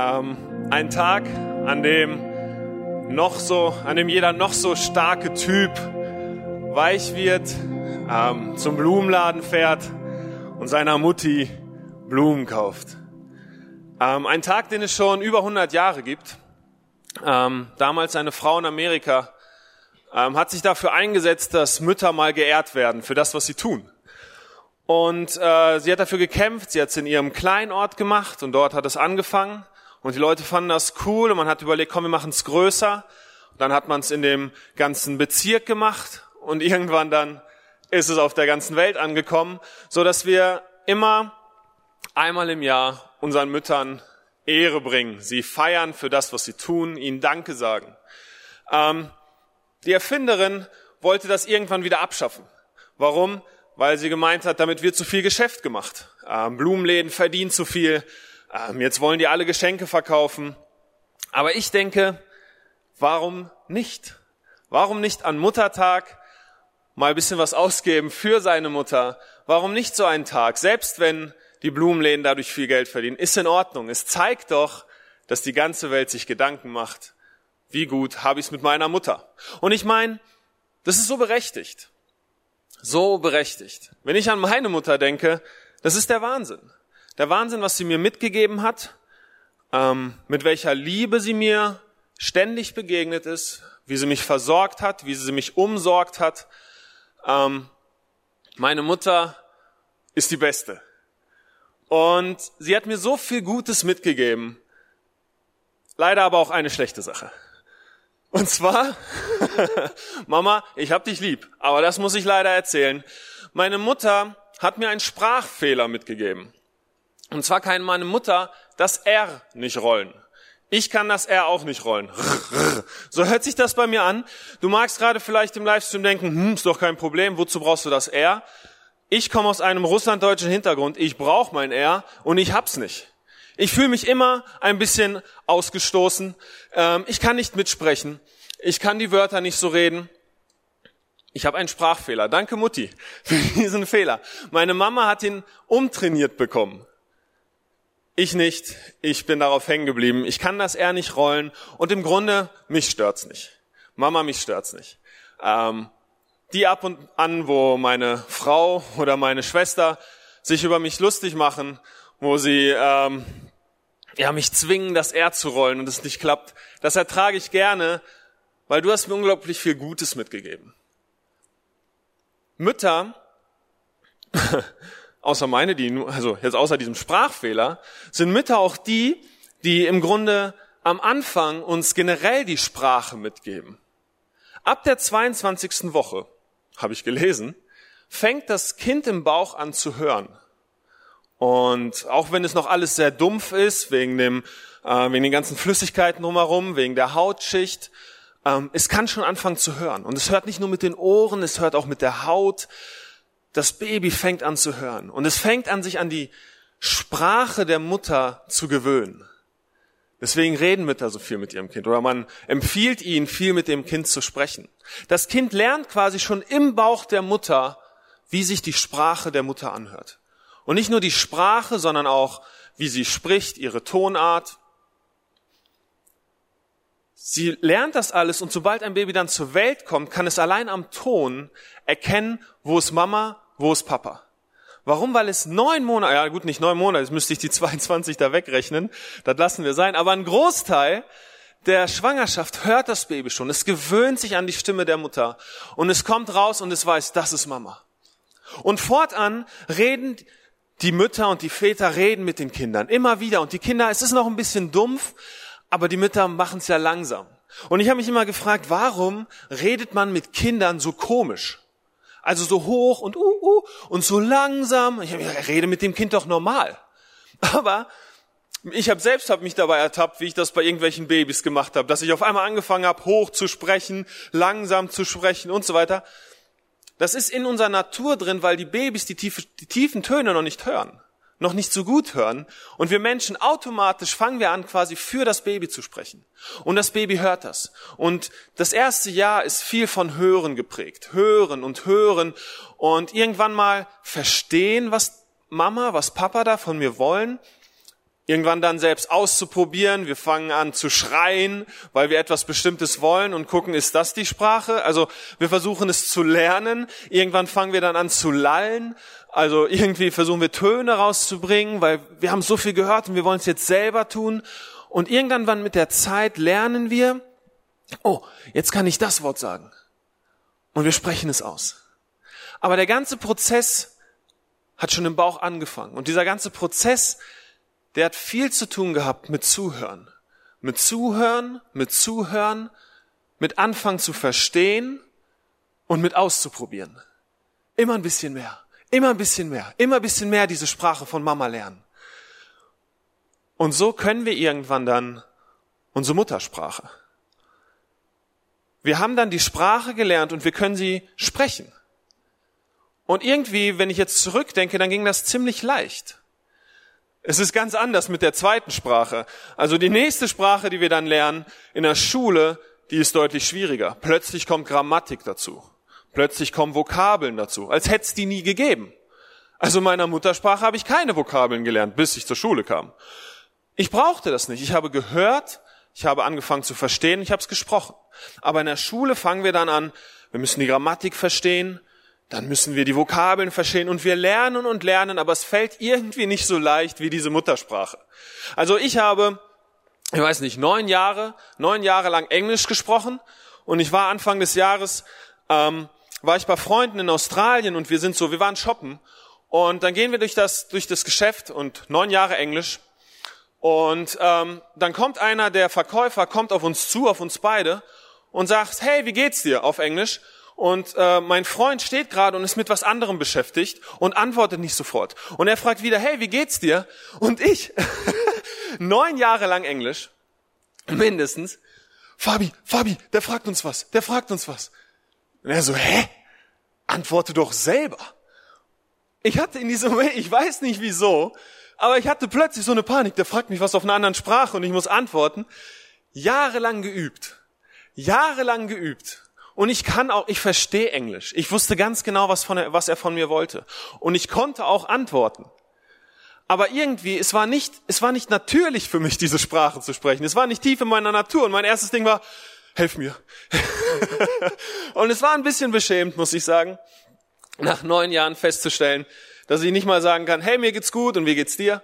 Ähm, ein Tag, an dem noch so, an dem jeder noch so starke Typ weich wird, ähm, zum Blumenladen fährt und seiner Mutti Blumen kauft. Ähm, ein Tag, den es schon über 100 Jahre gibt. Ähm, damals eine Frau in Amerika ähm, hat sich dafür eingesetzt, dass Mütter mal geehrt werden für das, was sie tun. Und äh, sie hat dafür gekämpft, sie hat es in ihrem kleinen Ort gemacht und dort hat es angefangen. Und die Leute fanden das cool und man hat überlegt, komm, wir machen es größer. Und dann hat man es in dem ganzen Bezirk gemacht und irgendwann dann ist es auf der ganzen Welt angekommen, so dass wir immer einmal im Jahr unseren Müttern Ehre bringen, sie feiern für das, was sie tun, ihnen Danke sagen. Ähm, die Erfinderin wollte das irgendwann wieder abschaffen. Warum? Weil sie gemeint hat, damit wird zu viel Geschäft gemacht. Ähm, Blumenläden verdienen zu viel, jetzt wollen die alle Geschenke verkaufen. Aber ich denke, warum nicht? Warum nicht an Muttertag mal ein bisschen was ausgeben für seine Mutter? Warum nicht so einen Tag? Selbst wenn die Blumenläden dadurch viel Geld verdienen, ist in Ordnung. Es zeigt doch, dass die ganze Welt sich Gedanken macht. Wie gut habe ich es mit meiner Mutter? Und ich meine, das ist so berechtigt. So berechtigt. Wenn ich an meine Mutter denke, das ist der Wahnsinn der Wahnsinn, was sie mir mitgegeben hat, ähm, mit welcher Liebe sie mir ständig begegnet ist, wie sie mich versorgt hat, wie sie mich umsorgt hat. Ähm, meine Mutter ist die Beste. Und sie hat mir so viel Gutes mitgegeben. Leider aber auch eine schlechte Sache. Und zwar, Mama, ich hab dich lieb, aber das muss ich leider erzählen. Meine Mutter hat mir einen Sprachfehler mitgegeben. Und zwar kann meine Mutter das R nicht rollen. Ich kann das R auch nicht rollen. So hört sich das bei mir an. Du magst gerade vielleicht im Livestream denken, hm, ist doch kein Problem, wozu brauchst du das R? Ich komme aus einem russlanddeutschen Hintergrund, ich brauche mein R und ich hab's nicht. Ich fühle mich immer ein bisschen ausgestoßen. Ähm, ich kann nicht mitsprechen. Ich kann die Wörter nicht so reden. Ich habe einen Sprachfehler. Danke Mutti für diesen Fehler. Meine Mama hat ihn umtrainiert bekommen. Ich nicht. Ich bin darauf hängen geblieben. Ich kann das eher nicht rollen. Und im Grunde, mich stört's nicht. Mama, mich stört's nicht. Ähm, die ab und an, wo meine Frau oder meine Schwester sich über mich lustig machen, wo sie ähm, ja, mich zwingen, das R zu rollen und es nicht klappt, das ertrage ich gerne, weil du hast mir unglaublich viel Gutes mitgegeben. Mütter außer meine, die, also jetzt außer diesem Sprachfehler, sind Mütter auch die, die im Grunde am Anfang uns generell die Sprache mitgeben. Ab der 22. Woche, habe ich gelesen, fängt das Kind im Bauch an zu hören. Und auch wenn es noch alles sehr dumpf ist, wegen, dem, äh, wegen den ganzen Flüssigkeiten drumherum, wegen der Hautschicht, ähm, es kann schon anfangen zu hören. Und es hört nicht nur mit den Ohren, es hört auch mit der Haut das Baby fängt an zu hören und es fängt an, sich an die Sprache der Mutter zu gewöhnen. Deswegen reden Mütter so viel mit ihrem Kind oder man empfiehlt ihnen, viel mit dem Kind zu sprechen. Das Kind lernt quasi schon im Bauch der Mutter, wie sich die Sprache der Mutter anhört. Und nicht nur die Sprache, sondern auch, wie sie spricht, ihre Tonart. Sie lernt das alles und sobald ein Baby dann zur Welt kommt, kann es allein am Ton erkennen, wo ist Mama, wo ist Papa. Warum? Weil es neun Monate, ja gut, nicht neun Monate, jetzt müsste ich die 22 da wegrechnen, das lassen wir sein, aber ein Großteil der Schwangerschaft hört das Baby schon. Es gewöhnt sich an die Stimme der Mutter und es kommt raus und es weiß, das ist Mama. Und fortan reden die Mütter und die Väter reden mit den Kindern immer wieder und die Kinder, es ist noch ein bisschen dumpf, aber die Mütter machen es ja langsam. Und ich habe mich immer gefragt, warum redet man mit Kindern so komisch? Also so hoch und uh, uh, und so langsam. Ich rede mit dem Kind doch normal. Aber ich habe selbst hab mich dabei ertappt, wie ich das bei irgendwelchen Babys gemacht habe, dass ich auf einmal angefangen habe, hoch zu sprechen, langsam zu sprechen und so weiter. Das ist in unserer Natur drin, weil die Babys die, tiefe, die tiefen Töne noch nicht hören noch nicht so gut hören. Und wir Menschen automatisch fangen wir an, quasi für das Baby zu sprechen. Und das Baby hört das. Und das erste Jahr ist viel von Hören geprägt. Hören und hören und irgendwann mal verstehen, was Mama, was Papa da von mir wollen. irgendwann dann selbst auszuprobieren. Wir fangen an zu schreien, weil wir etwas Bestimmtes wollen und gucken, ist das die Sprache? Also wir versuchen es zu lernen. Irgendwann fangen wir dann an zu lallen. Also irgendwie versuchen wir Töne rauszubringen, weil wir haben so viel gehört und wir wollen es jetzt selber tun. Und irgendwann mit der Zeit lernen wir, oh, jetzt kann ich das Wort sagen. Und wir sprechen es aus. Aber der ganze Prozess hat schon im Bauch angefangen. Und dieser ganze Prozess der hat viel zu tun gehabt mit Zuhören. Mit Zuhören, mit Zuhören, mit Anfangen zu verstehen und mit auszuprobieren. Immer ein bisschen mehr, immer ein bisschen mehr, immer ein bisschen mehr diese Sprache von Mama lernen. Und so können wir irgendwann dann unsere Muttersprache. Wir haben dann die Sprache gelernt und wir können sie sprechen. Und irgendwie, wenn ich jetzt zurückdenke, dann ging das ziemlich leicht. Es ist ganz anders mit der zweiten Sprache. Also die nächste Sprache, die wir dann lernen in der Schule, die ist deutlich schwieriger. Plötzlich kommt Grammatik dazu. Plötzlich kommen Vokabeln dazu, als hätte es die nie gegeben. Also in meiner Muttersprache habe ich keine Vokabeln gelernt, bis ich zur Schule kam. Ich brauchte das nicht. Ich habe gehört, ich habe angefangen zu verstehen, ich habe es gesprochen. Aber in der Schule fangen wir dann an, wir müssen die Grammatik verstehen, dann müssen wir die Vokabeln verstehen und wir lernen und lernen, aber es fällt irgendwie nicht so leicht wie diese Muttersprache. Also ich habe, ich weiß nicht, neun Jahre, neun Jahre lang Englisch gesprochen und ich war Anfang des Jahres, ähm, war ich bei Freunden in Australien und wir sind so, wir waren shoppen und dann gehen wir durch das, durch das Geschäft und neun Jahre Englisch und ähm, dann kommt einer, der Verkäufer kommt auf uns zu, auf uns beide und sagt, hey, wie geht's dir auf Englisch? und äh, mein Freund steht gerade und ist mit was anderem beschäftigt und antwortet nicht sofort. Und er fragt wieder, hey, wie geht's dir? Und ich, neun Jahre lang Englisch, mindestens, Fabi, Fabi, der fragt uns was, der fragt uns was. Und er so, hä? Antworte doch selber. Ich hatte in diesem Moment, ich weiß nicht wieso, aber ich hatte plötzlich so eine Panik, der fragt mich was auf einer anderen Sprache und ich muss antworten. Jahrelang geübt. Jahrelang geübt. Und ich kann auch, ich verstehe Englisch. Ich wusste ganz genau, was, von, was er von mir wollte. Und ich konnte auch antworten. Aber irgendwie, es war nicht, es war nicht natürlich für mich, diese Sprache zu sprechen. Es war nicht tief in meiner Natur. Und mein erstes Ding war, helf mir. und es war ein bisschen beschämt, muss ich sagen, nach neun Jahren festzustellen, dass ich nicht mal sagen kann, hey, mir geht's gut und wie geht's dir?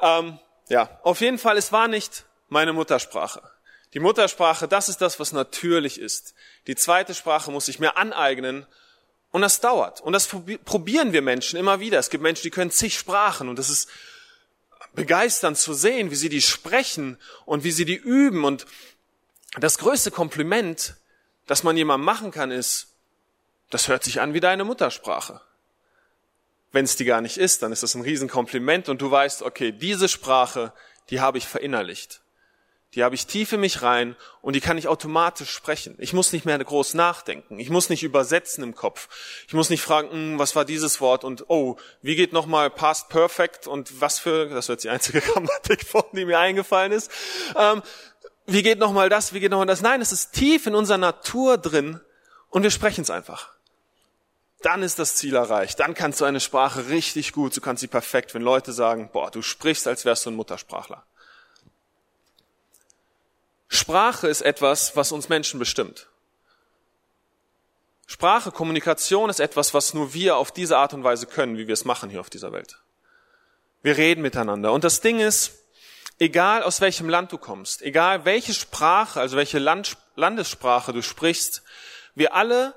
Ähm, ja, auf jeden Fall, es war nicht meine Muttersprache. Die Muttersprache, das ist das, was natürlich ist. Die zweite Sprache muss ich mir aneignen und das dauert. Und das probieren wir Menschen immer wieder. Es gibt Menschen, die können zig Sprachen und das ist begeisternd zu sehen, wie sie die sprechen und wie sie die üben. Und das größte Kompliment, das man jemandem machen kann, ist, das hört sich an wie deine Muttersprache. Wenn es die gar nicht ist, dann ist das ein Riesenkompliment und du weißt, okay, diese Sprache, die habe ich verinnerlicht die habe ich tief in mich rein und die kann ich automatisch sprechen. Ich muss nicht mehr groß nachdenken. Ich muss nicht übersetzen im Kopf. Ich muss nicht fragen, hm, was war dieses Wort und oh, wie geht nochmal Past Perfect und was für, das wird die einzige Grammatikform, die mir eingefallen ist. Ähm, wie geht nochmal das, wie geht nochmal das? Nein, es ist tief in unserer Natur drin und wir sprechen es einfach. Dann ist das Ziel erreicht. Dann kannst du eine Sprache richtig gut, du kannst sie perfekt, wenn Leute sagen, boah, du sprichst, als wärst du ein Muttersprachler. Sprache ist etwas, was uns Menschen bestimmt. Sprache, Kommunikation ist etwas, was nur wir auf diese Art und Weise können, wie wir es machen hier auf dieser Welt. Wir reden miteinander. Und das Ding ist, egal aus welchem Land du kommst, egal welche Sprache, also welche Land, Landessprache du sprichst, wir alle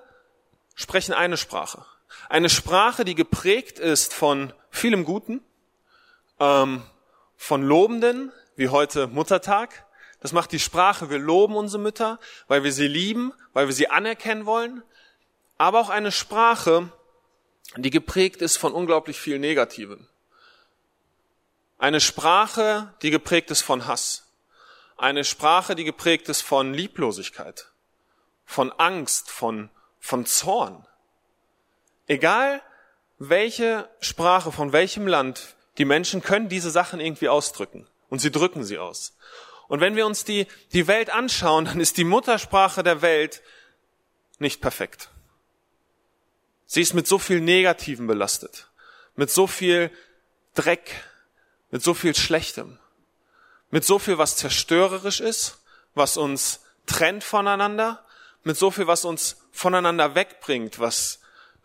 sprechen eine Sprache. Eine Sprache, die geprägt ist von vielem Guten, ähm, von Lobenden, wie heute Muttertag, das macht die Sprache. Wir loben unsere Mütter, weil wir sie lieben, weil wir sie anerkennen wollen. Aber auch eine Sprache, die geprägt ist von unglaublich viel Negativem. Eine Sprache, die geprägt ist von Hass. Eine Sprache, die geprägt ist von Lieblosigkeit, von Angst, von, von Zorn. Egal welche Sprache, von welchem Land, die Menschen können diese Sachen irgendwie ausdrücken. Und sie drücken sie aus. Und wenn wir uns die, die Welt anschauen, dann ist die Muttersprache der Welt nicht perfekt. Sie ist mit so viel Negativen belastet, mit so viel Dreck, mit so viel Schlechtem. mit so viel, was zerstörerisch ist, was uns trennt voneinander, mit so viel, was uns voneinander wegbringt, was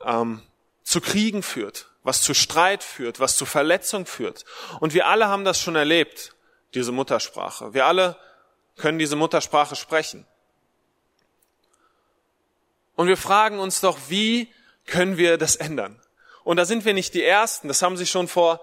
ähm, zu Kriegen führt, was zu Streit führt, was zu Verletzung führt. Und wir alle haben das schon erlebt, diese Muttersprache. Wir alle können diese Muttersprache sprechen. Und wir fragen uns doch, wie können wir das ändern? Und da sind wir nicht die Ersten. Das haben sich schon vor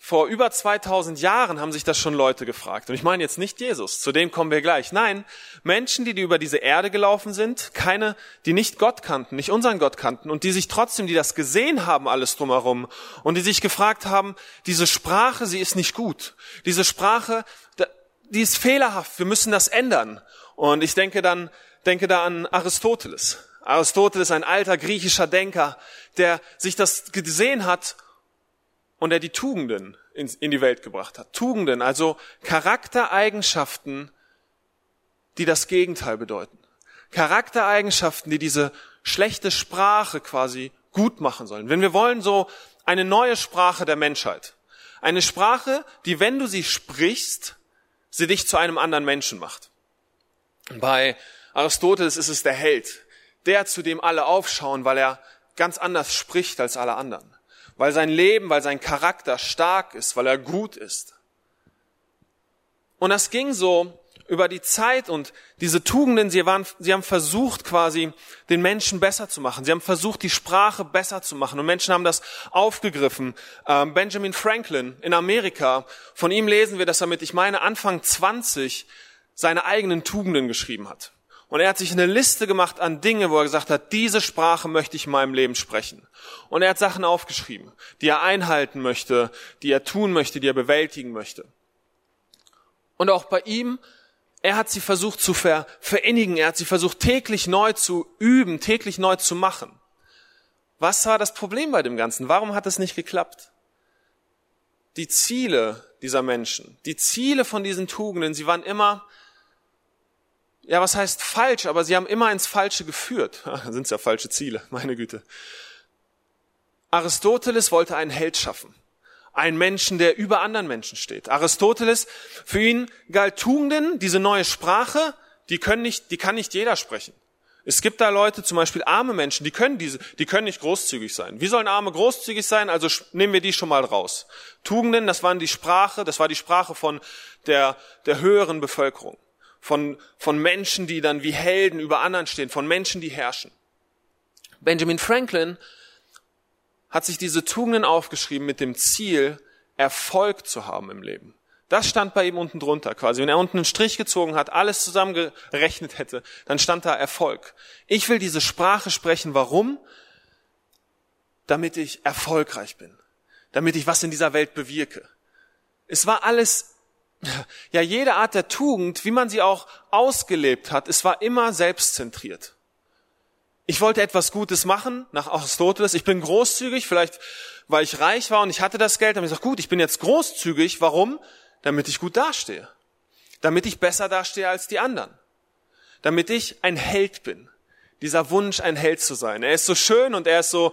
vor über 2000 Jahren haben sich das schon Leute gefragt. Und ich meine jetzt nicht Jesus, zu dem kommen wir gleich. Nein, Menschen, die, die über diese Erde gelaufen sind, keine, die nicht Gott kannten, nicht unseren Gott kannten und die sich trotzdem, die das gesehen haben, alles drumherum und die sich gefragt haben, diese Sprache, sie ist nicht gut. Diese Sprache, die ist fehlerhaft, wir müssen das ändern. Und ich denke dann, denke da an Aristoteles. Aristoteles, ein alter griechischer Denker, der sich das gesehen hat und er die Tugenden in, die Welt gebracht hat. Tugenden, also Charaktereigenschaften, die das Gegenteil bedeuten. Charaktereigenschaften, die diese schlechte Sprache quasi gut machen sollen. Wenn wir wollen, so eine neue Sprache der Menschheit. Eine Sprache, die, wenn du sie sprichst, sie dich zu einem anderen Menschen macht. Bei Aristoteles ist es der Held, der, zu dem alle aufschauen, weil er ganz anders spricht als alle anderen weil sein Leben, weil sein Charakter stark ist, weil er gut ist. Und das ging so über die Zeit und diese Tugenden, sie, waren, sie haben versucht quasi, den Menschen besser zu machen. Sie haben versucht, die Sprache besser zu machen. Und Menschen haben das aufgegriffen. Ähm, Benjamin Franklin in Amerika, von ihm lesen wir, dass er mit, ich meine, Anfang 20 seine eigenen Tugenden geschrieben hat. Und er hat sich eine Liste gemacht an Dinge, wo er gesagt hat, diese Sprache möchte ich in meinem Leben sprechen. Und er hat Sachen aufgeschrieben, die er einhalten möchte, die er tun möchte, die er bewältigen möchte. Und auch bei ihm, er hat sie versucht zu ver verinnigen, er hat sie versucht täglich neu zu üben, täglich neu zu machen. Was war das Problem bei dem Ganzen? Warum hat es nicht geklappt? Die Ziele dieser Menschen, die Ziele von diesen Tugenden, sie waren immer, ja, was heißt falsch, aber sie haben immer ins Falsche geführt. Sind es ja falsche Ziele, meine Güte. Aristoteles wollte einen Held schaffen. Einen Menschen, der über anderen Menschen steht. Aristoteles, für ihn galt Tugenden, diese neue Sprache, die können nicht, die kann nicht jeder sprechen. Es gibt da Leute, zum Beispiel arme Menschen, die können diese, die können nicht großzügig sein. Wie sollen Arme großzügig sein? Also nehmen wir die schon mal raus. Tugenden, das waren die Sprache, das war die Sprache von der, der höheren Bevölkerung von, von Menschen, die dann wie Helden über anderen stehen, von Menschen, die herrschen. Benjamin Franklin hat sich diese Tugenden aufgeschrieben mit dem Ziel, Erfolg zu haben im Leben. Das stand bei ihm unten drunter quasi. Wenn er unten einen Strich gezogen hat, alles zusammengerechnet hätte, dann stand da Erfolg. Ich will diese Sprache sprechen. Warum? Damit ich erfolgreich bin. Damit ich was in dieser Welt bewirke. Es war alles ja, jede Art der Tugend, wie man sie auch ausgelebt hat, es war immer selbstzentriert. Ich wollte etwas Gutes machen, nach Aristoteles. Ich bin großzügig, vielleicht weil ich reich war und ich hatte das Geld. Dann habe ich gesagt, gut, ich bin jetzt großzügig. Warum? Damit ich gut dastehe. Damit ich besser dastehe als die anderen. Damit ich ein Held bin. Dieser Wunsch, ein Held zu sein. Er ist so schön und er ist so,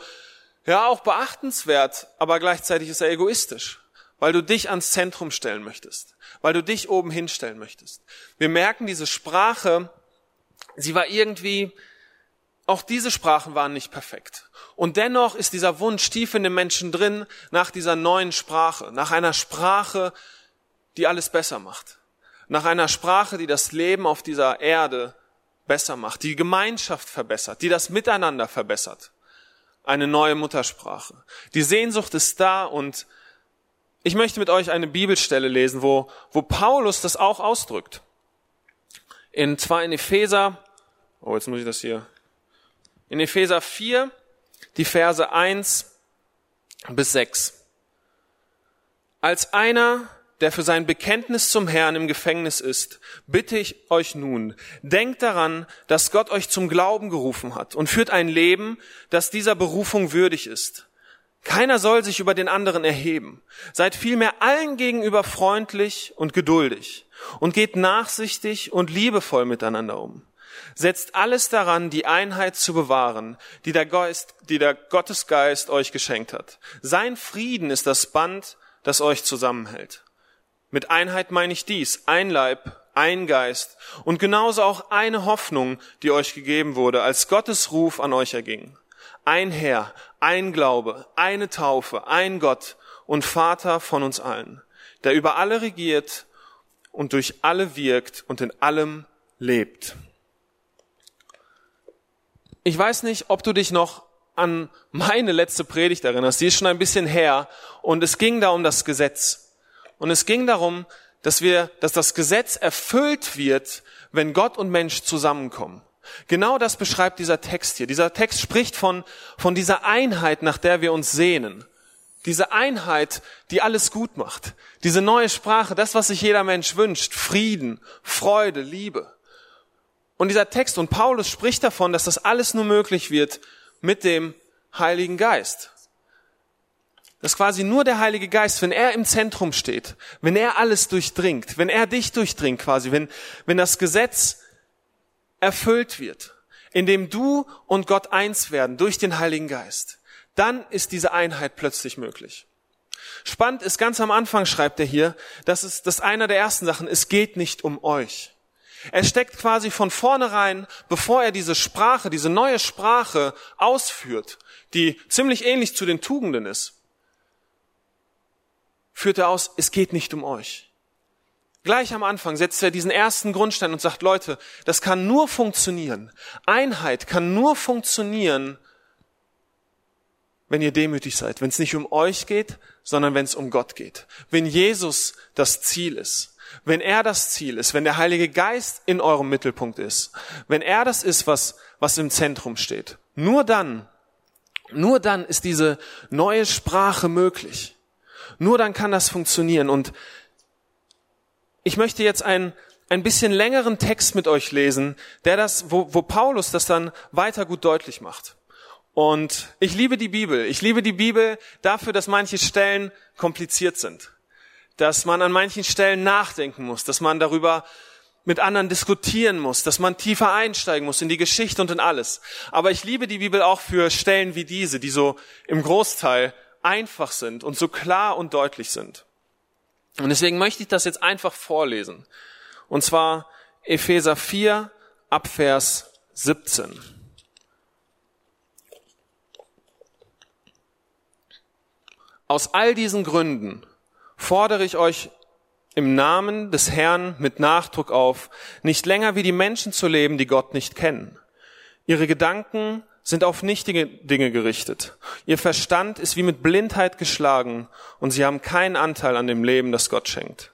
ja, auch beachtenswert, aber gleichzeitig ist er egoistisch weil du dich ans Zentrum stellen möchtest, weil du dich oben hinstellen möchtest. Wir merken, diese Sprache, sie war irgendwie, auch diese Sprachen waren nicht perfekt. Und dennoch ist dieser Wunsch tief in den Menschen drin nach dieser neuen Sprache, nach einer Sprache, die alles besser macht. Nach einer Sprache, die das Leben auf dieser Erde besser macht, die Gemeinschaft verbessert, die das Miteinander verbessert. Eine neue Muttersprache. Die Sehnsucht ist da und ich möchte mit euch eine Bibelstelle lesen, wo, wo Paulus das auch ausdrückt. In, zwar in Epheser, oh, jetzt muss ich das hier, in Epheser 4, die Verse 1 bis 6. Als einer, der für sein Bekenntnis zum Herrn im Gefängnis ist, bitte ich euch nun, denkt daran, dass Gott euch zum Glauben gerufen hat und führt ein Leben, das dieser Berufung würdig ist. Keiner soll sich über den anderen erheben. Seid vielmehr allen gegenüber freundlich und geduldig und geht nachsichtig und liebevoll miteinander um. Setzt alles daran, die Einheit zu bewahren, die der, Geist, die der Gottesgeist euch geschenkt hat. Sein Frieden ist das Band, das euch zusammenhält. Mit Einheit meine ich dies, ein Leib, ein Geist und genauso auch eine Hoffnung, die euch gegeben wurde, als Gottes Ruf an euch erging. Ein Herr, ein Glaube, eine Taufe, ein Gott und Vater von uns allen, der über alle regiert und durch alle wirkt und in allem lebt. Ich weiß nicht, ob du dich noch an meine letzte Predigt erinnerst. Die ist schon ein bisschen her und es ging da um das Gesetz. Und es ging darum, dass wir, dass das Gesetz erfüllt wird, wenn Gott und Mensch zusammenkommen. Genau das beschreibt dieser Text hier. Dieser Text spricht von, von dieser Einheit, nach der wir uns sehnen. Diese Einheit, die alles gut macht. Diese neue Sprache, das, was sich jeder Mensch wünscht. Frieden, Freude, Liebe. Und dieser Text und Paulus spricht davon, dass das alles nur möglich wird mit dem Heiligen Geist dass quasi nur der Heilige Geist, wenn er im Zentrum steht, wenn er alles durchdringt, wenn er dich durchdringt quasi, wenn, wenn das Gesetz erfüllt wird, indem du und Gott eins werden durch den Heiligen Geist, dann ist diese Einheit plötzlich möglich. Spannend ist, ganz am Anfang schreibt er hier, das ist das einer der ersten Sachen, es geht nicht um euch. Er steckt quasi von vornherein, bevor er diese Sprache, diese neue Sprache ausführt, die ziemlich ähnlich zu den Tugenden ist, führt er aus, es geht nicht um euch. Gleich am Anfang setzt er diesen ersten Grundstein und sagt, Leute, das kann nur funktionieren. Einheit kann nur funktionieren, wenn ihr demütig seid, wenn es nicht um euch geht, sondern wenn es um Gott geht. Wenn Jesus das Ziel ist, wenn er das Ziel ist, wenn der Heilige Geist in eurem Mittelpunkt ist, wenn er das ist, was, was im Zentrum steht. Nur dann, nur dann ist diese neue Sprache möglich. Nur dann kann das funktionieren. Und ich möchte jetzt einen, ein bisschen längeren Text mit euch lesen, der das, wo, wo Paulus das dann weiter gut deutlich macht. Und ich liebe die Bibel. Ich liebe die Bibel dafür, dass manche Stellen kompliziert sind. Dass man an manchen Stellen nachdenken muss, dass man darüber mit anderen diskutieren muss, dass man tiefer einsteigen muss in die Geschichte und in alles. Aber ich liebe die Bibel auch für Stellen wie diese, die so im Großteil einfach sind und so klar und deutlich sind. Und deswegen möchte ich das jetzt einfach vorlesen. Und zwar Epheser 4 ab Vers 17. Aus all diesen Gründen fordere ich euch im Namen des Herrn mit Nachdruck auf, nicht länger wie die Menschen zu leben, die Gott nicht kennen. Ihre Gedanken sind auf nichtige Dinge gerichtet. Ihr Verstand ist wie mit Blindheit geschlagen und sie haben keinen Anteil an dem Leben, das Gott schenkt.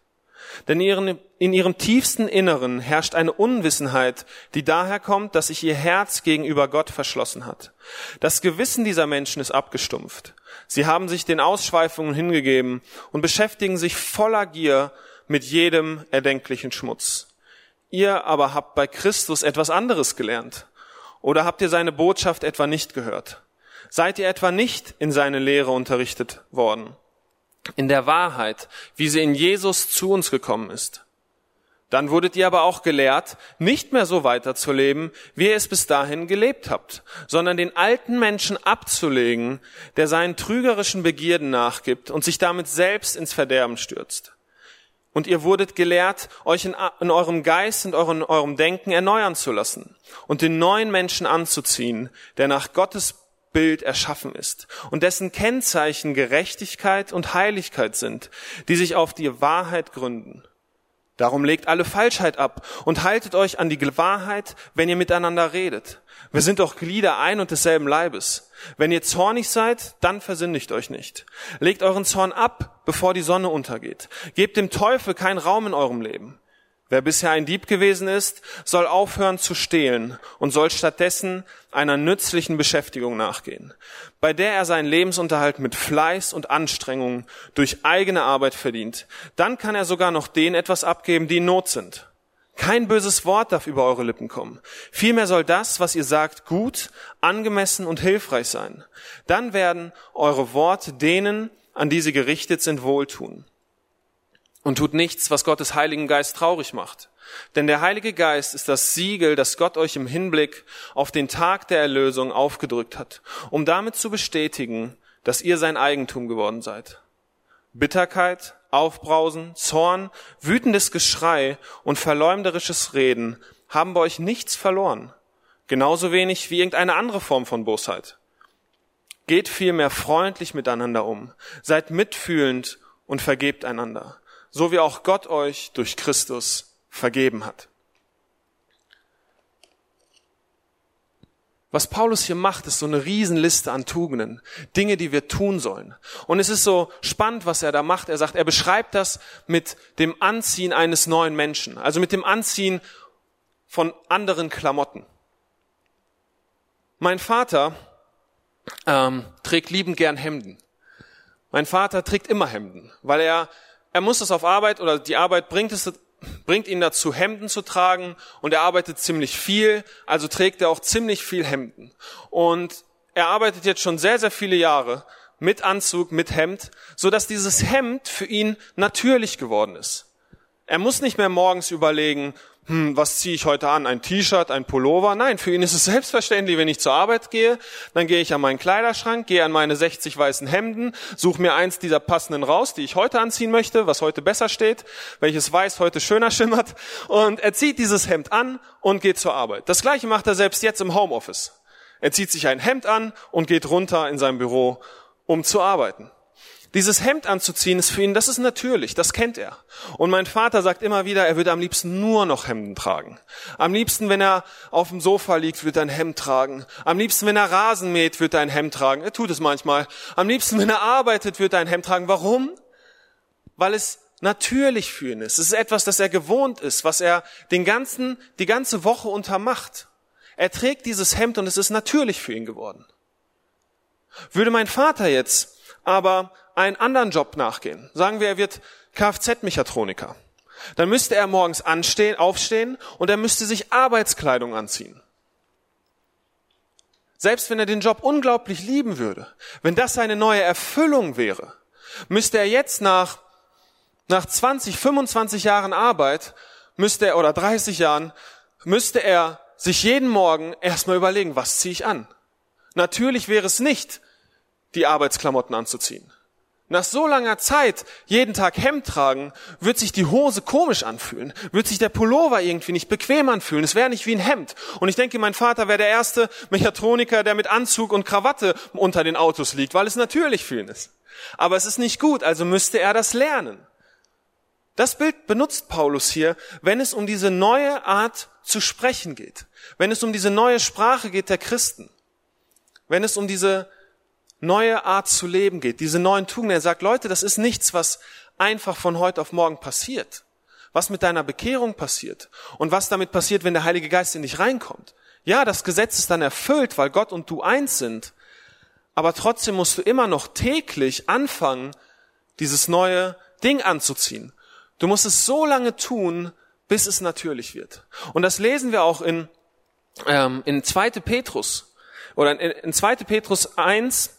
Denn in ihrem tiefsten Inneren herrscht eine Unwissenheit, die daher kommt, dass sich ihr Herz gegenüber Gott verschlossen hat. Das Gewissen dieser Menschen ist abgestumpft. Sie haben sich den Ausschweifungen hingegeben und beschäftigen sich voller Gier mit jedem erdenklichen Schmutz. Ihr aber habt bei Christus etwas anderes gelernt. Oder habt ihr seine Botschaft etwa nicht gehört? Seid ihr etwa nicht in seine Lehre unterrichtet worden? In der Wahrheit, wie sie in Jesus zu uns gekommen ist. Dann wurdet ihr aber auch gelehrt, nicht mehr so weiterzuleben, wie ihr es bis dahin gelebt habt, sondern den alten Menschen abzulegen, der seinen trügerischen Begierden nachgibt und sich damit selbst ins Verderben stürzt. Und ihr wurdet gelehrt, euch in, in eurem Geist und euren, eurem Denken erneuern zu lassen und den neuen Menschen anzuziehen, der nach Gottes Bild erschaffen ist und dessen Kennzeichen Gerechtigkeit und Heiligkeit sind, die sich auf die Wahrheit gründen. Darum legt alle Falschheit ab und haltet euch an die Wahrheit, wenn ihr miteinander redet. Wir sind doch Glieder ein und desselben Leibes. Wenn ihr zornig seid, dann versinnigt euch nicht. Legt euren Zorn ab, bevor die Sonne untergeht. Gebt dem Teufel keinen Raum in eurem Leben. Wer bisher ein Dieb gewesen ist, soll aufhören zu stehlen und soll stattdessen einer nützlichen Beschäftigung nachgehen, bei der er seinen Lebensunterhalt mit Fleiß und Anstrengung durch eigene Arbeit verdient. Dann kann er sogar noch denen etwas abgeben, die in Not sind. Kein böses Wort darf über eure Lippen kommen. Vielmehr soll das, was ihr sagt, gut, angemessen und hilfreich sein. Dann werden eure Worte denen, an die sie gerichtet sind, wohltun. Und tut nichts, was Gottes Heiligen Geist traurig macht. Denn der Heilige Geist ist das Siegel, das Gott euch im Hinblick auf den Tag der Erlösung aufgedrückt hat, um damit zu bestätigen, dass ihr sein Eigentum geworden seid. Bitterkeit, Aufbrausen, Zorn, wütendes Geschrei und verleumderisches Reden haben bei euch nichts verloren. Genauso wenig wie irgendeine andere Form von Bosheit. Geht vielmehr freundlich miteinander um. Seid mitfühlend und vergebt einander. So wie auch Gott euch durch Christus vergeben hat. Was Paulus hier macht, ist so eine Riesenliste an Tugenden, Dinge, die wir tun sollen. Und es ist so spannend, was er da macht. Er sagt, er beschreibt das mit dem Anziehen eines neuen Menschen, also mit dem Anziehen von anderen Klamotten. Mein Vater ähm, trägt liebend gern Hemden. Mein Vater trägt immer Hemden, weil er er muss es auf Arbeit oder die Arbeit bringt es bringt ihn dazu, Hemden zu tragen und er arbeitet ziemlich viel, also trägt er auch ziemlich viel Hemden. Und er arbeitet jetzt schon sehr, sehr viele Jahre mit Anzug, mit Hemd, so dass dieses Hemd für ihn natürlich geworden ist. Er muss nicht mehr morgens überlegen, hm, was ziehe ich heute an? Ein T-Shirt, ein Pullover? Nein, für ihn ist es selbstverständlich, wenn ich zur Arbeit gehe, dann gehe ich an meinen Kleiderschrank, gehe an meine 60 weißen Hemden, suche mir eins dieser passenden raus, die ich heute anziehen möchte, was heute besser steht, welches weiß heute schöner schimmert, und er zieht dieses Hemd an und geht zur Arbeit. Das gleiche macht er selbst jetzt im Homeoffice. Er zieht sich ein Hemd an und geht runter in sein Büro, um zu arbeiten. Dieses Hemd anzuziehen ist für ihn, das ist natürlich, das kennt er. Und mein Vater sagt immer wieder, er würde am liebsten nur noch Hemden tragen. Am liebsten, wenn er auf dem Sofa liegt, wird er ein Hemd tragen. Am liebsten, wenn er Rasen mäht, wird er ein Hemd tragen. Er tut es manchmal. Am liebsten, wenn er arbeitet, wird er ein Hemd tragen. Warum? Weil es natürlich für ihn ist. Es ist etwas, das er gewohnt ist, was er den ganzen, die ganze Woche untermacht. Er trägt dieses Hemd und es ist natürlich für ihn geworden. Würde mein Vater jetzt aber einen anderen Job nachgehen. Sagen wir, er wird Kfz-Mechatroniker. Dann müsste er morgens anstehen, aufstehen und er müsste sich Arbeitskleidung anziehen. Selbst wenn er den Job unglaublich lieben würde, wenn das seine neue Erfüllung wäre, müsste er jetzt nach, nach 20, 25 Jahren Arbeit, müsste er, oder 30 Jahren, müsste er sich jeden Morgen erstmal überlegen, was ziehe ich an? Natürlich wäre es nicht, die Arbeitsklamotten anzuziehen. Nach so langer Zeit jeden Tag Hemd tragen, wird sich die Hose komisch anfühlen, wird sich der Pullover irgendwie nicht bequem anfühlen. Es wäre nicht wie ein Hemd. Und ich denke, mein Vater wäre der erste Mechatroniker, der mit Anzug und Krawatte unter den Autos liegt, weil es natürlich für ihn ist. Aber es ist nicht gut, also müsste er das lernen. Das Bild benutzt Paulus hier, wenn es um diese neue Art zu sprechen geht, wenn es um diese neue Sprache geht der Christen, wenn es um diese neue Art zu leben geht, diese neuen Tugenden. Er sagt, Leute, das ist nichts, was einfach von heute auf morgen passiert. Was mit deiner Bekehrung passiert und was damit passiert, wenn der Heilige Geist in dich reinkommt. Ja, das Gesetz ist dann erfüllt, weil Gott und du eins sind. Aber trotzdem musst du immer noch täglich anfangen, dieses neue Ding anzuziehen. Du musst es so lange tun, bis es natürlich wird. Und das lesen wir auch in, ähm, in 2. Petrus oder in, in 2. Petrus 1,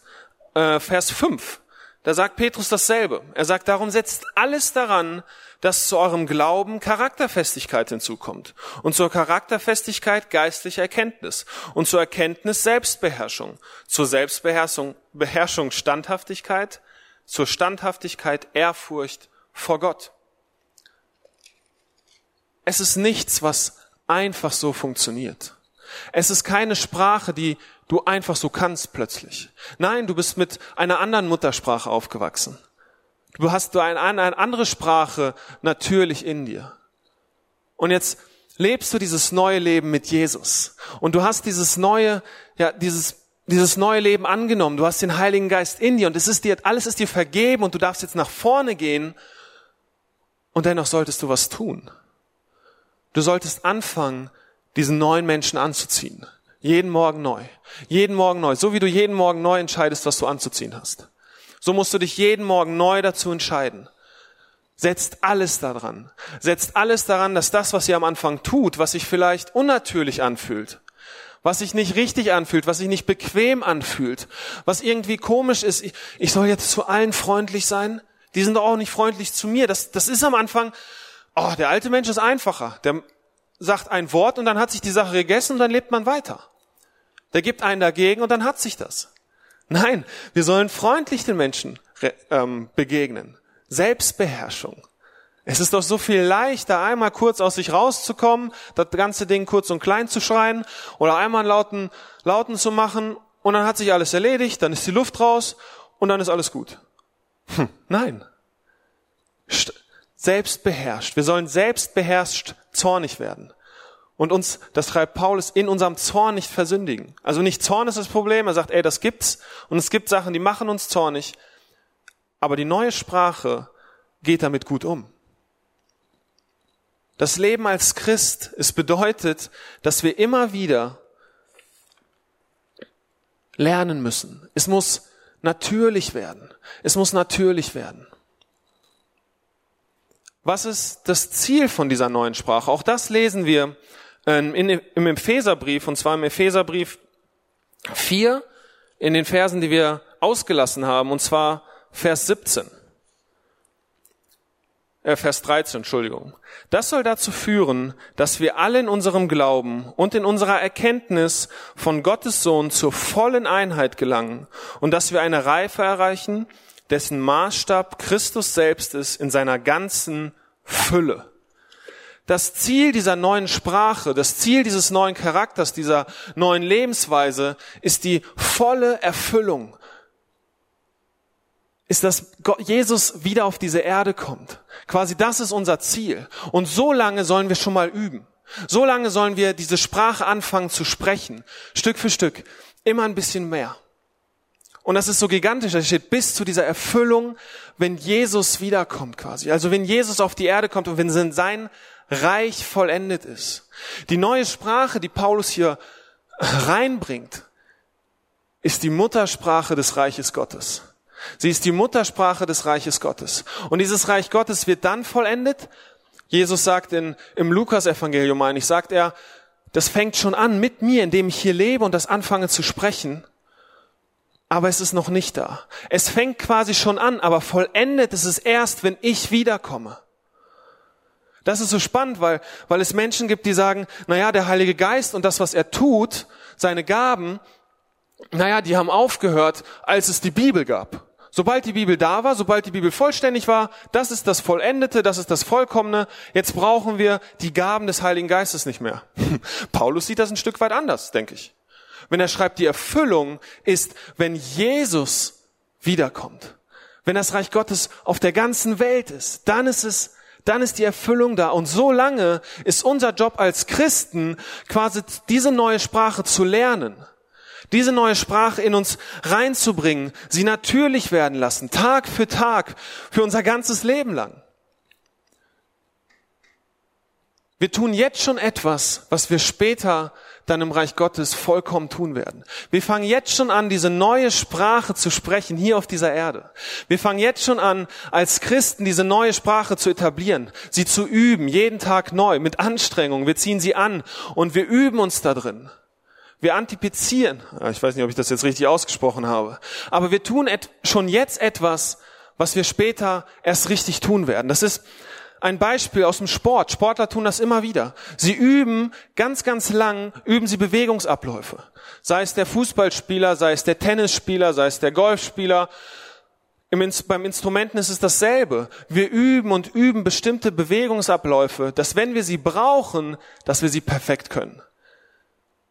äh, Vers 5. Da sagt Petrus dasselbe. Er sagt, darum setzt alles daran, dass zu eurem Glauben Charakterfestigkeit hinzukommt und zur Charakterfestigkeit geistliche Erkenntnis und zur Erkenntnis Selbstbeherrschung, zur Selbstbeherrschung Beherrschung Standhaftigkeit, zur Standhaftigkeit Ehrfurcht vor Gott. Es ist nichts, was einfach so funktioniert. Es ist keine Sprache, die du einfach so kannst plötzlich. Nein, du bist mit einer anderen Muttersprache aufgewachsen. Du hast eine, eine andere Sprache natürlich in dir. Und jetzt lebst du dieses neue Leben mit Jesus. Und du hast dieses neue, ja, dieses, dieses neue Leben angenommen. Du hast den Heiligen Geist in dir und es ist dir, alles ist dir vergeben und du darfst jetzt nach vorne gehen. Und dennoch solltest du was tun. Du solltest anfangen, diesen neuen Menschen anzuziehen. Jeden Morgen neu. Jeden Morgen neu. So wie du jeden Morgen neu entscheidest, was du anzuziehen hast. So musst du dich jeden Morgen neu dazu entscheiden. Setzt alles daran. Setzt alles daran, dass das, was ihr am Anfang tut, was sich vielleicht unnatürlich anfühlt, was sich nicht richtig anfühlt, was sich nicht bequem anfühlt, was irgendwie komisch ist, ich, soll jetzt zu allen freundlich sein, die sind doch auch nicht freundlich zu mir. Das, das ist am Anfang, oh, der alte Mensch ist einfacher. Der sagt ein Wort und dann hat sich die Sache gegessen und dann lebt man weiter. Der gibt einen dagegen und dann hat sich das. Nein, wir sollen freundlich den Menschen ähm, begegnen, Selbstbeherrschung. Es ist doch so viel leichter, einmal kurz aus sich rauszukommen, das ganze Ding kurz und klein zu schreien oder einmal einen lauten, lauten zu machen und dann hat sich alles erledigt, dann ist die Luft raus und dann ist alles gut. Hm, nein. Selbstbeherrscht. Wir sollen selbstbeherrscht zornig werden. Und uns, das schreibt Paulus, in unserem Zorn nicht versündigen. Also nicht Zorn ist das Problem. Er sagt, ey, das gibt's. Und es gibt Sachen, die machen uns zornig. Aber die neue Sprache geht damit gut um. Das Leben als Christ, es bedeutet, dass wir immer wieder lernen müssen. Es muss natürlich werden. Es muss natürlich werden. Was ist das Ziel von dieser neuen Sprache? Auch das lesen wir ähm, im Epheserbrief, und zwar im Epheserbrief 4, in den Versen, die wir ausgelassen haben, und zwar Vers 17 äh, Vers 13, Entschuldigung. Das soll dazu führen, dass wir alle in unserem Glauben und in unserer Erkenntnis von Gottes Sohn zur vollen Einheit gelangen und dass wir eine Reife erreichen, dessen Maßstab Christus selbst ist in seiner ganzen Fülle. Das Ziel dieser neuen Sprache, das Ziel dieses neuen Charakters, dieser neuen Lebensweise ist die volle Erfüllung ist, dass Jesus wieder auf diese Erde kommt. Quasi das ist unser Ziel. Und so lange sollen wir schon mal üben. So lange sollen wir diese Sprache anfangen zu sprechen. Stück für Stück. Immer ein bisschen mehr. Und das ist so gigantisch. Das steht bis zu dieser Erfüllung, wenn Jesus wiederkommt quasi. Also wenn Jesus auf die Erde kommt und wenn sein Reich vollendet ist. Die neue Sprache, die Paulus hier reinbringt, ist die Muttersprache des Reiches Gottes. Sie ist die Muttersprache des Reiches Gottes. Und dieses Reich Gottes wird dann vollendet. Jesus sagt in, im Lukas-Evangelium eigentlich, sagt er, das fängt schon an mit mir, indem ich hier lebe und das anfange zu sprechen. Aber es ist noch nicht da. Es fängt quasi schon an, aber vollendet ist es erst, wenn ich wiederkomme. Das ist so spannend, weil, weil es Menschen gibt, die sagen, naja, der Heilige Geist und das, was er tut, seine Gaben, naja, die haben aufgehört, als es die Bibel gab. Sobald die Bibel da war, sobald die Bibel vollständig war, das ist das Vollendete, das ist das Vollkommene. Jetzt brauchen wir die Gaben des Heiligen Geistes nicht mehr. Paulus sieht das ein Stück weit anders, denke ich. Wenn er schreibt, die Erfüllung ist, wenn Jesus wiederkommt. Wenn das Reich Gottes auf der ganzen Welt ist, dann ist es dann ist die Erfüllung da. Und so lange ist unser Job als Christen quasi diese neue Sprache zu lernen diese neue Sprache in uns reinzubringen, sie natürlich werden lassen, Tag für Tag, für unser ganzes Leben lang. Wir tun jetzt schon etwas, was wir später dann im Reich Gottes vollkommen tun werden. Wir fangen jetzt schon an, diese neue Sprache zu sprechen hier auf dieser Erde. Wir fangen jetzt schon an, als Christen diese neue Sprache zu etablieren, sie zu üben, jeden Tag neu, mit Anstrengung. Wir ziehen sie an und wir üben uns da drin. Wir antipizieren. Ich weiß nicht, ob ich das jetzt richtig ausgesprochen habe. Aber wir tun schon jetzt etwas, was wir später erst richtig tun werden. Das ist ein Beispiel aus dem Sport. Sportler tun das immer wieder. Sie üben ganz, ganz lang, üben sie Bewegungsabläufe. Sei es der Fußballspieler, sei es der Tennisspieler, sei es der Golfspieler. beim Instrumenten ist es dasselbe. Wir üben und üben bestimmte Bewegungsabläufe, dass wenn wir sie brauchen, dass wir sie perfekt können.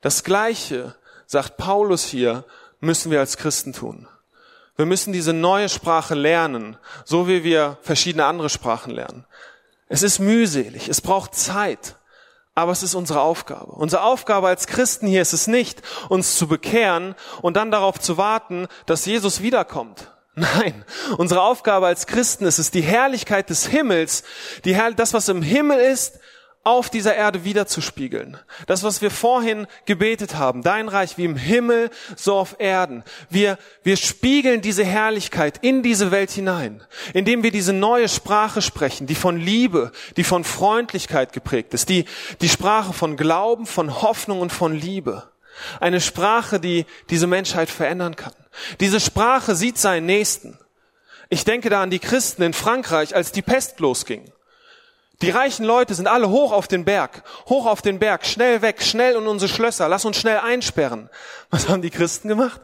Das Gleiche, sagt Paulus hier, müssen wir als Christen tun. Wir müssen diese neue Sprache lernen, so wie wir verschiedene andere Sprachen lernen. Es ist mühselig, es braucht Zeit, aber es ist unsere Aufgabe. Unsere Aufgabe als Christen hier ist es nicht, uns zu bekehren und dann darauf zu warten, dass Jesus wiederkommt. Nein, unsere Aufgabe als Christen ist es, die Herrlichkeit des Himmels, die Herr das, was im Himmel ist, auf dieser Erde wiederzuspiegeln. Das, was wir vorhin gebetet haben, dein Reich wie im Himmel, so auf Erden. Wir, wir spiegeln diese Herrlichkeit in diese Welt hinein, indem wir diese neue Sprache sprechen, die von Liebe, die von Freundlichkeit geprägt ist, die, die Sprache von Glauben, von Hoffnung und von Liebe. Eine Sprache, die diese Menschheit verändern kann. Diese Sprache sieht seinen Nächsten. Ich denke da an die Christen in Frankreich, als die Pest losging. Die reichen Leute sind alle hoch auf den Berg, hoch auf den Berg, schnell weg, schnell in unsere Schlösser, lass uns schnell einsperren. Was haben die Christen gemacht?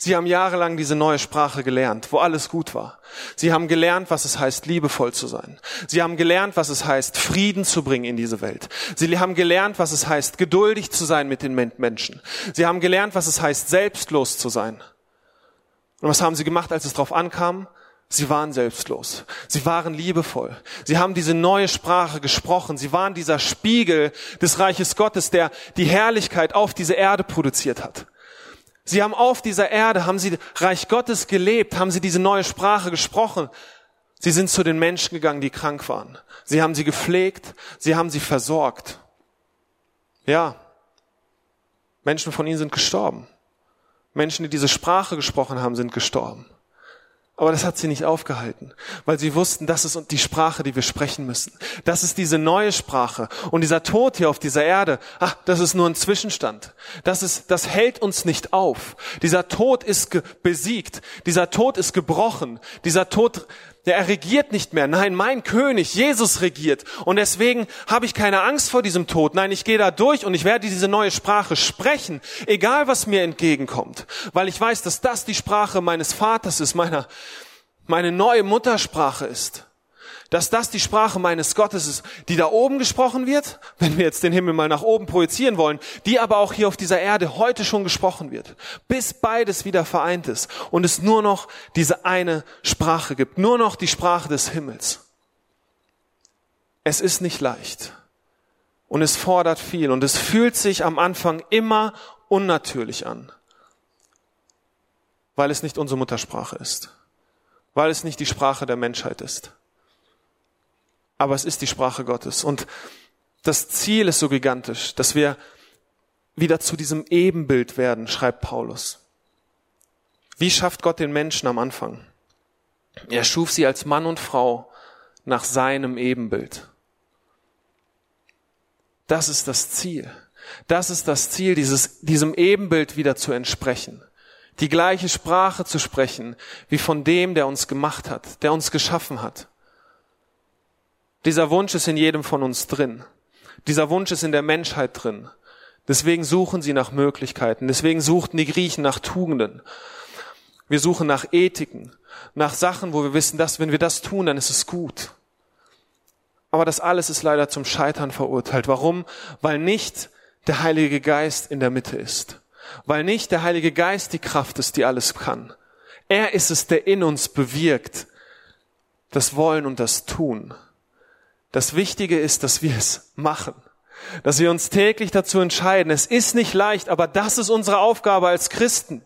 Sie haben jahrelang diese neue Sprache gelernt, wo alles gut war. Sie haben gelernt, was es heißt, liebevoll zu sein. Sie haben gelernt, was es heißt, Frieden zu bringen in diese Welt. Sie haben gelernt, was es heißt, geduldig zu sein mit den Menschen. Sie haben gelernt, was es heißt, selbstlos zu sein. Und was haben sie gemacht, als es darauf ankam? Sie waren selbstlos. Sie waren liebevoll. Sie haben diese neue Sprache gesprochen. Sie waren dieser Spiegel des Reiches Gottes, der die Herrlichkeit auf diese Erde produziert hat. Sie haben auf dieser Erde, haben sie Reich Gottes gelebt, haben sie diese neue Sprache gesprochen. Sie sind zu den Menschen gegangen, die krank waren. Sie haben sie gepflegt, sie haben sie versorgt. Ja, Menschen von ihnen sind gestorben. Menschen, die diese Sprache gesprochen haben, sind gestorben. Aber das hat sie nicht aufgehalten, weil sie wussten, das ist die Sprache, die wir sprechen müssen. Das ist diese neue Sprache. Und dieser Tod hier auf dieser Erde, ach, das ist nur ein Zwischenstand. Das ist, das hält uns nicht auf. Dieser Tod ist besiegt. Dieser Tod ist gebrochen. Dieser Tod der er regiert nicht mehr. Nein, mein König, Jesus regiert. Und deswegen habe ich keine Angst vor diesem Tod. Nein, ich gehe da durch und ich werde diese neue Sprache sprechen, egal was mir entgegenkommt. Weil ich weiß, dass das die Sprache meines Vaters ist, meiner, meine neue Muttersprache ist dass das die Sprache meines Gottes ist, die da oben gesprochen wird, wenn wir jetzt den Himmel mal nach oben projizieren wollen, die aber auch hier auf dieser Erde heute schon gesprochen wird, bis beides wieder vereint ist und es nur noch diese eine Sprache gibt, nur noch die Sprache des Himmels. Es ist nicht leicht und es fordert viel und es fühlt sich am Anfang immer unnatürlich an, weil es nicht unsere Muttersprache ist, weil es nicht die Sprache der Menschheit ist aber es ist die Sprache Gottes. Und das Ziel ist so gigantisch, dass wir wieder zu diesem Ebenbild werden, schreibt Paulus. Wie schafft Gott den Menschen am Anfang? Er schuf sie als Mann und Frau nach seinem Ebenbild. Das ist das Ziel. Das ist das Ziel, dieses, diesem Ebenbild wieder zu entsprechen. Die gleiche Sprache zu sprechen, wie von dem, der uns gemacht hat, der uns geschaffen hat. Dieser Wunsch ist in jedem von uns drin. Dieser Wunsch ist in der Menschheit drin. Deswegen suchen sie nach Möglichkeiten. Deswegen suchten die Griechen nach Tugenden. Wir suchen nach Ethiken, nach Sachen, wo wir wissen, dass wenn wir das tun, dann ist es gut. Aber das alles ist leider zum Scheitern verurteilt. Warum? Weil nicht der Heilige Geist in der Mitte ist. Weil nicht der Heilige Geist die Kraft ist, die alles kann. Er ist es, der in uns bewirkt das Wollen und das Tun. Das Wichtige ist, dass wir es machen. Dass wir uns täglich dazu entscheiden. Es ist nicht leicht, aber das ist unsere Aufgabe als Christen.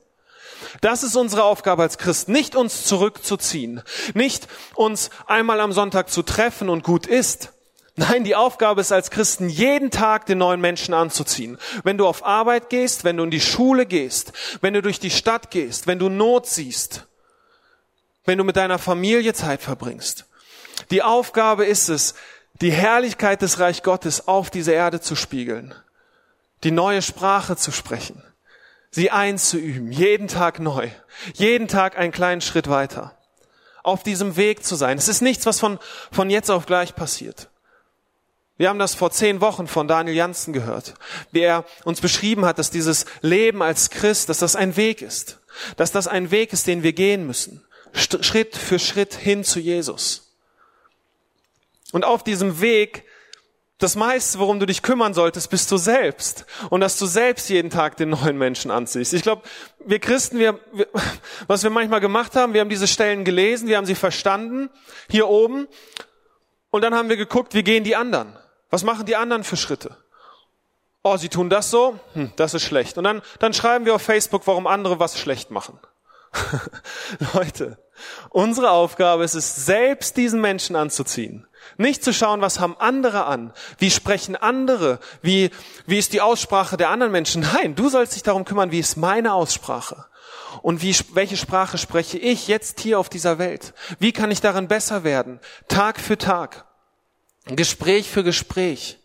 Das ist unsere Aufgabe als Christen, nicht uns zurückzuziehen, nicht uns einmal am Sonntag zu treffen und gut ist. Nein, die Aufgabe ist als Christen, jeden Tag den neuen Menschen anzuziehen. Wenn du auf Arbeit gehst, wenn du in die Schule gehst, wenn du durch die Stadt gehst, wenn du Not siehst, wenn du mit deiner Familie Zeit verbringst. Die Aufgabe ist es, die Herrlichkeit des Reich Gottes auf diese Erde zu spiegeln, die neue Sprache zu sprechen, sie einzuüben, jeden Tag neu, jeden Tag einen kleinen Schritt weiter, auf diesem Weg zu sein. Es ist nichts, was von, von jetzt auf gleich passiert. Wir haben das vor zehn Wochen von Daniel Janssen gehört, wie er uns beschrieben hat, dass dieses Leben als Christ, dass das ein Weg ist, dass das ein Weg ist, den wir gehen müssen, Schritt für Schritt hin zu Jesus. Und auf diesem Weg, das meiste, worum du dich kümmern solltest, bist du selbst. Und dass du selbst jeden Tag den neuen Menschen anziehst. Ich glaube, wir Christen, wir, wir, was wir manchmal gemacht haben, wir haben diese Stellen gelesen, wir haben sie verstanden, hier oben. Und dann haben wir geguckt, wie gehen die anderen? Was machen die anderen für Schritte? Oh, sie tun das so? Hm, das ist schlecht. Und dann, dann schreiben wir auf Facebook, warum andere was schlecht machen. Leute, unsere Aufgabe ist es, selbst diesen Menschen anzuziehen nicht zu schauen, was haben andere an? Wie sprechen andere? Wie, wie ist die Aussprache der anderen Menschen? Nein, du sollst dich darum kümmern, wie ist meine Aussprache? Und wie, welche Sprache spreche ich jetzt hier auf dieser Welt? Wie kann ich darin besser werden? Tag für Tag. Gespräch für Gespräch.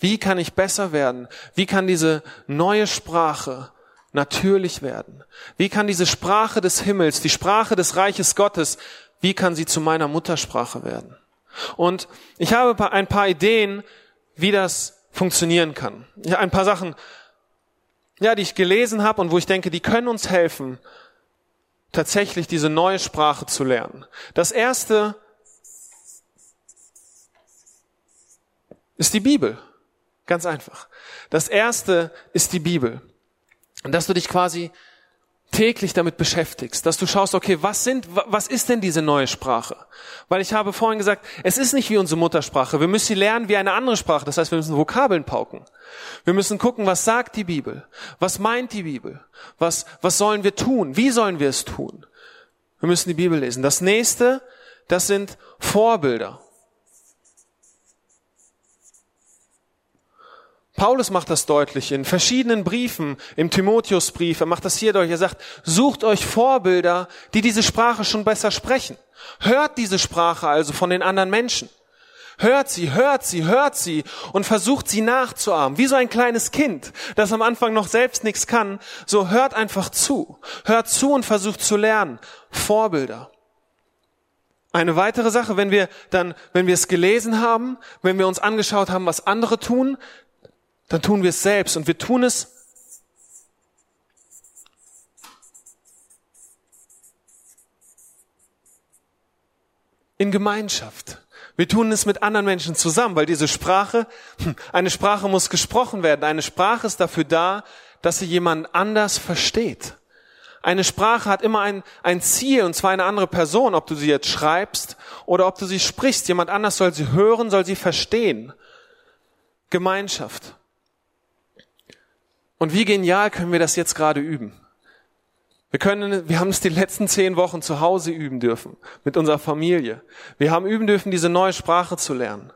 Wie kann ich besser werden? Wie kann diese neue Sprache natürlich werden? Wie kann diese Sprache des Himmels, die Sprache des Reiches Gottes, wie kann sie zu meiner Muttersprache werden? Und ich habe ein paar Ideen, wie das funktionieren kann. Ja, ein paar Sachen. ja, die ich gelesen habe und wo ich denke, die können uns helfen, tatsächlich diese neue Sprache zu lernen. Das erste ist die Bibel. Ganz einfach. Das erste ist die Bibel. Und dass du dich quasi täglich damit beschäftigst, dass du schaust, okay, was sind, was ist denn diese neue Sprache? Weil ich habe vorhin gesagt, es ist nicht wie unsere Muttersprache. Wir müssen sie lernen wie eine andere Sprache. Das heißt, wir müssen Vokabeln pauken. Wir müssen gucken, was sagt die Bibel? Was meint die Bibel? Was, was sollen wir tun? Wie sollen wir es tun? Wir müssen die Bibel lesen. Das nächste, das sind Vorbilder. Paulus macht das deutlich in verschiedenen Briefen, im Timotheusbrief, er macht das hier deutlich, er sagt, sucht euch Vorbilder, die diese Sprache schon besser sprechen. Hört diese Sprache also von den anderen Menschen. Hört sie, hört sie, hört sie und versucht sie nachzuahmen. Wie so ein kleines Kind, das am Anfang noch selbst nichts kann, so hört einfach zu. Hört zu und versucht zu lernen. Vorbilder. Eine weitere Sache, wenn wir dann, wenn wir es gelesen haben, wenn wir uns angeschaut haben, was andere tun, dann tun wir es selbst und wir tun es in Gemeinschaft. Wir tun es mit anderen Menschen zusammen, weil diese Sprache, hm, eine Sprache muss gesprochen werden. Eine Sprache ist dafür da, dass sie jemand anders versteht. Eine Sprache hat immer ein, ein Ziel, und zwar eine andere Person, ob du sie jetzt schreibst oder ob du sie sprichst. Jemand anders soll sie hören, soll sie verstehen. Gemeinschaft. Und wie genial können wir das jetzt gerade üben? Wir können, wir haben es die letzten zehn Wochen zu Hause üben dürfen, mit unserer Familie. Wir haben üben dürfen, diese neue Sprache zu lernen.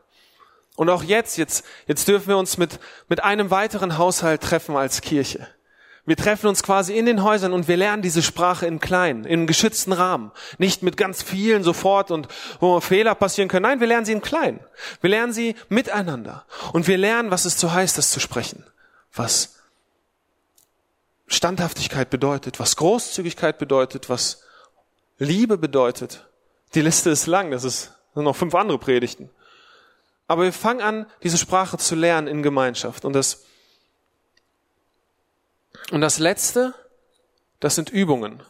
Und auch jetzt, jetzt, jetzt dürfen wir uns mit, mit einem weiteren Haushalt treffen als Kirche. Wir treffen uns quasi in den Häusern und wir lernen diese Sprache im Kleinen, im geschützten Rahmen. Nicht mit ganz vielen sofort und wo Fehler passieren können. Nein, wir lernen sie im Kleinen. Wir lernen sie miteinander. Und wir lernen, was es so heißt, das zu sprechen. Was Standhaftigkeit bedeutet, was Großzügigkeit bedeutet, was Liebe bedeutet. Die Liste ist lang, das, ist, sind noch fünf andere Predigten. Aber wir fangen an, diese Sprache zu lernen in Gemeinschaft. Und das, und das Letzte, das sind Übungen.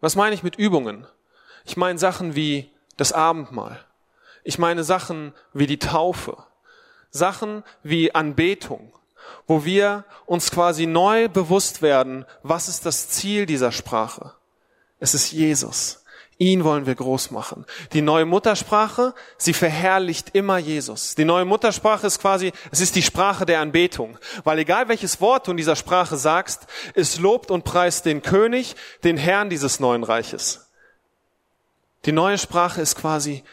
Was meine ich mit Übungen? Ich meine Sachen wie das Abendmahl. Ich meine Sachen wie die Taufe. Sachen wie Anbetung wo wir uns quasi neu bewusst werden, was ist das Ziel dieser Sprache? Es ist Jesus. Ihn wollen wir groß machen. Die neue Muttersprache, sie verherrlicht immer Jesus. Die neue Muttersprache ist quasi, es ist die Sprache der Anbetung. Weil egal welches Wort du in dieser Sprache sagst, es lobt und preist den König, den Herrn dieses neuen Reiches. Die neue Sprache ist quasi,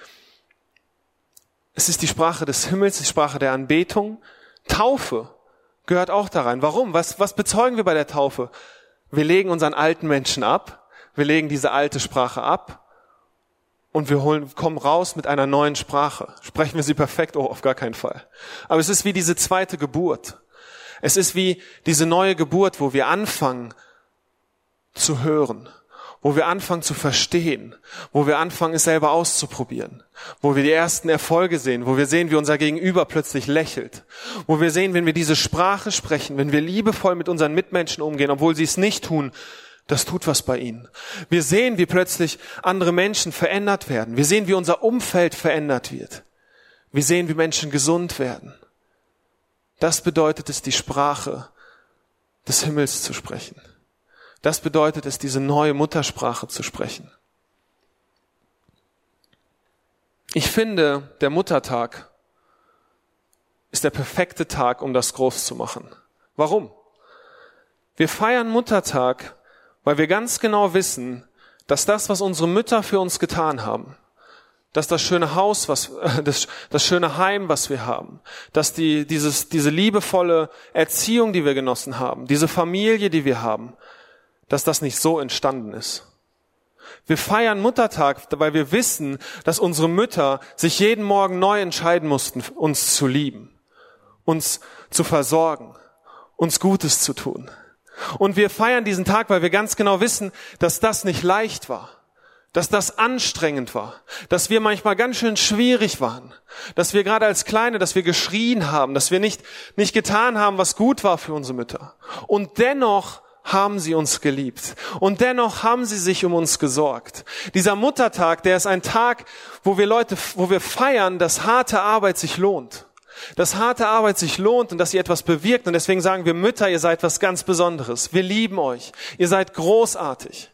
es ist die Sprache des Himmels, die Sprache der Anbetung. Taufe gehört auch da rein. Warum? Was, was bezeugen wir bei der Taufe? Wir legen unseren alten Menschen ab, wir legen diese alte Sprache ab und wir holen, kommen raus mit einer neuen Sprache. Sprechen wir sie perfekt? Oh, auf gar keinen Fall. Aber es ist wie diese zweite Geburt. Es ist wie diese neue Geburt, wo wir anfangen zu hören wo wir anfangen zu verstehen, wo wir anfangen, es selber auszuprobieren, wo wir die ersten Erfolge sehen, wo wir sehen, wie unser Gegenüber plötzlich lächelt, wo wir sehen, wenn wir diese Sprache sprechen, wenn wir liebevoll mit unseren Mitmenschen umgehen, obwohl sie es nicht tun, das tut was bei ihnen. Wir sehen, wie plötzlich andere Menschen verändert werden. Wir sehen, wie unser Umfeld verändert wird. Wir sehen, wie Menschen gesund werden. Das bedeutet es, die Sprache des Himmels zu sprechen. Das bedeutet es, diese neue Muttersprache zu sprechen. Ich finde, der Muttertag ist der perfekte Tag, um das groß zu machen. Warum? Wir feiern Muttertag, weil wir ganz genau wissen, dass das, was unsere Mütter für uns getan haben, dass das schöne Haus, was, das, das schöne Heim, was wir haben, dass die, dieses, diese liebevolle Erziehung, die wir genossen haben, diese Familie, die wir haben, dass das nicht so entstanden ist. Wir feiern Muttertag, weil wir wissen, dass unsere Mütter sich jeden Morgen neu entscheiden mussten, uns zu lieben, uns zu versorgen, uns Gutes zu tun. Und wir feiern diesen Tag, weil wir ganz genau wissen, dass das nicht leicht war, dass das anstrengend war, dass wir manchmal ganz schön schwierig waren, dass wir gerade als Kleine, dass wir geschrien haben, dass wir nicht, nicht getan haben, was gut war für unsere Mütter. Und dennoch haben sie uns geliebt. Und dennoch haben sie sich um uns gesorgt. Dieser Muttertag, der ist ein Tag, wo wir Leute, wo wir feiern, dass harte Arbeit sich lohnt. Dass harte Arbeit sich lohnt und dass sie etwas bewirkt. Und deswegen sagen wir Mütter, ihr seid was ganz Besonderes. Wir lieben euch. Ihr seid großartig.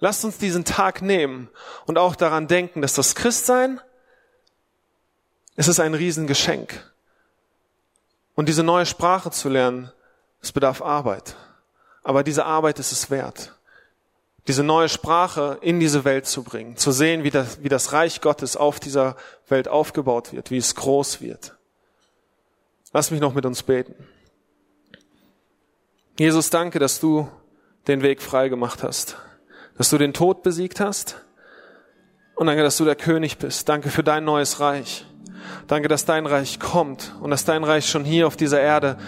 Lasst uns diesen Tag nehmen und auch daran denken, dass das Christsein, es ist ein Riesengeschenk. Und diese neue Sprache zu lernen, es bedarf Arbeit. Aber diese Arbeit ist es wert. Diese neue Sprache in diese Welt zu bringen, zu sehen, wie das, wie das Reich Gottes auf dieser Welt aufgebaut wird, wie es groß wird. Lass mich noch mit uns beten. Jesus, danke, dass du den Weg frei gemacht hast dass du den Tod besiegt hast. Und danke, dass du der König bist. Danke für dein neues Reich. Danke, dass dein Reich kommt und dass dein Reich schon hier auf dieser Erde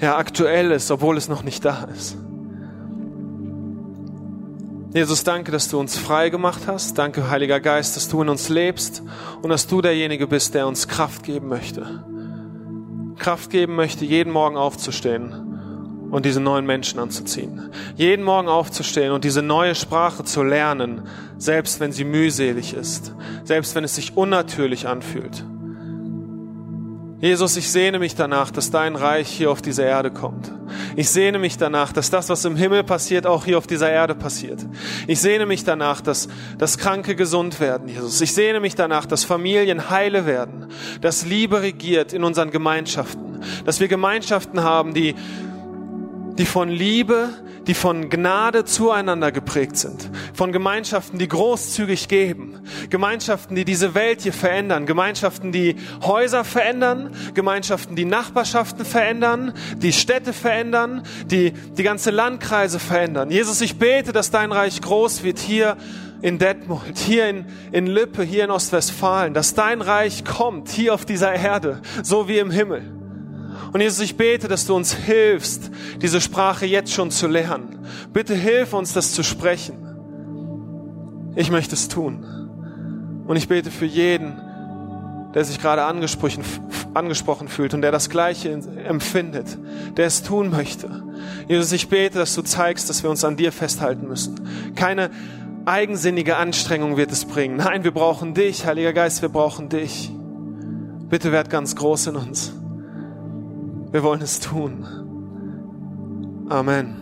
ja aktuell ist, obwohl es noch nicht da ist. Jesus, danke, dass du uns frei gemacht hast. Danke, Heiliger Geist, dass du in uns lebst und dass du derjenige bist, der uns Kraft geben möchte. Kraft geben möchte, jeden Morgen aufzustehen und diese neuen Menschen anzuziehen. Jeden Morgen aufzustehen und diese neue Sprache zu lernen, selbst wenn sie mühselig ist, selbst wenn es sich unnatürlich anfühlt. Jesus, ich sehne mich danach, dass dein Reich hier auf diese Erde kommt. Ich sehne mich danach, dass das, was im Himmel passiert, auch hier auf dieser Erde passiert. Ich sehne mich danach, dass, dass Kranke gesund werden, Jesus. Ich sehne mich danach, dass Familien heile werden, dass Liebe regiert in unseren Gemeinschaften, dass wir Gemeinschaften haben, die die von Liebe, die von Gnade zueinander geprägt sind, von Gemeinschaften, die großzügig geben, Gemeinschaften, die diese Welt hier verändern, Gemeinschaften, die Häuser verändern, Gemeinschaften, die Nachbarschaften verändern, die Städte verändern, die die ganze Landkreise verändern. Jesus, ich bete, dass dein Reich groß wird hier in Detmold, hier in, in Lippe, hier in Ostwestfalen, dass dein Reich kommt hier auf dieser Erde, so wie im Himmel. Und Jesus, ich bete, dass du uns hilfst, diese Sprache jetzt schon zu lernen. Bitte hilf uns, das zu sprechen. Ich möchte es tun. Und ich bete für jeden, der sich gerade angesprochen, fühlt und der das Gleiche empfindet, der es tun möchte. Jesus, ich bete, dass du zeigst, dass wir uns an dir festhalten müssen. Keine eigensinnige Anstrengung wird es bringen. Nein, wir brauchen dich, Heiliger Geist, wir brauchen dich. Bitte werd ganz groß in uns. Wir wollen es tun. Amen.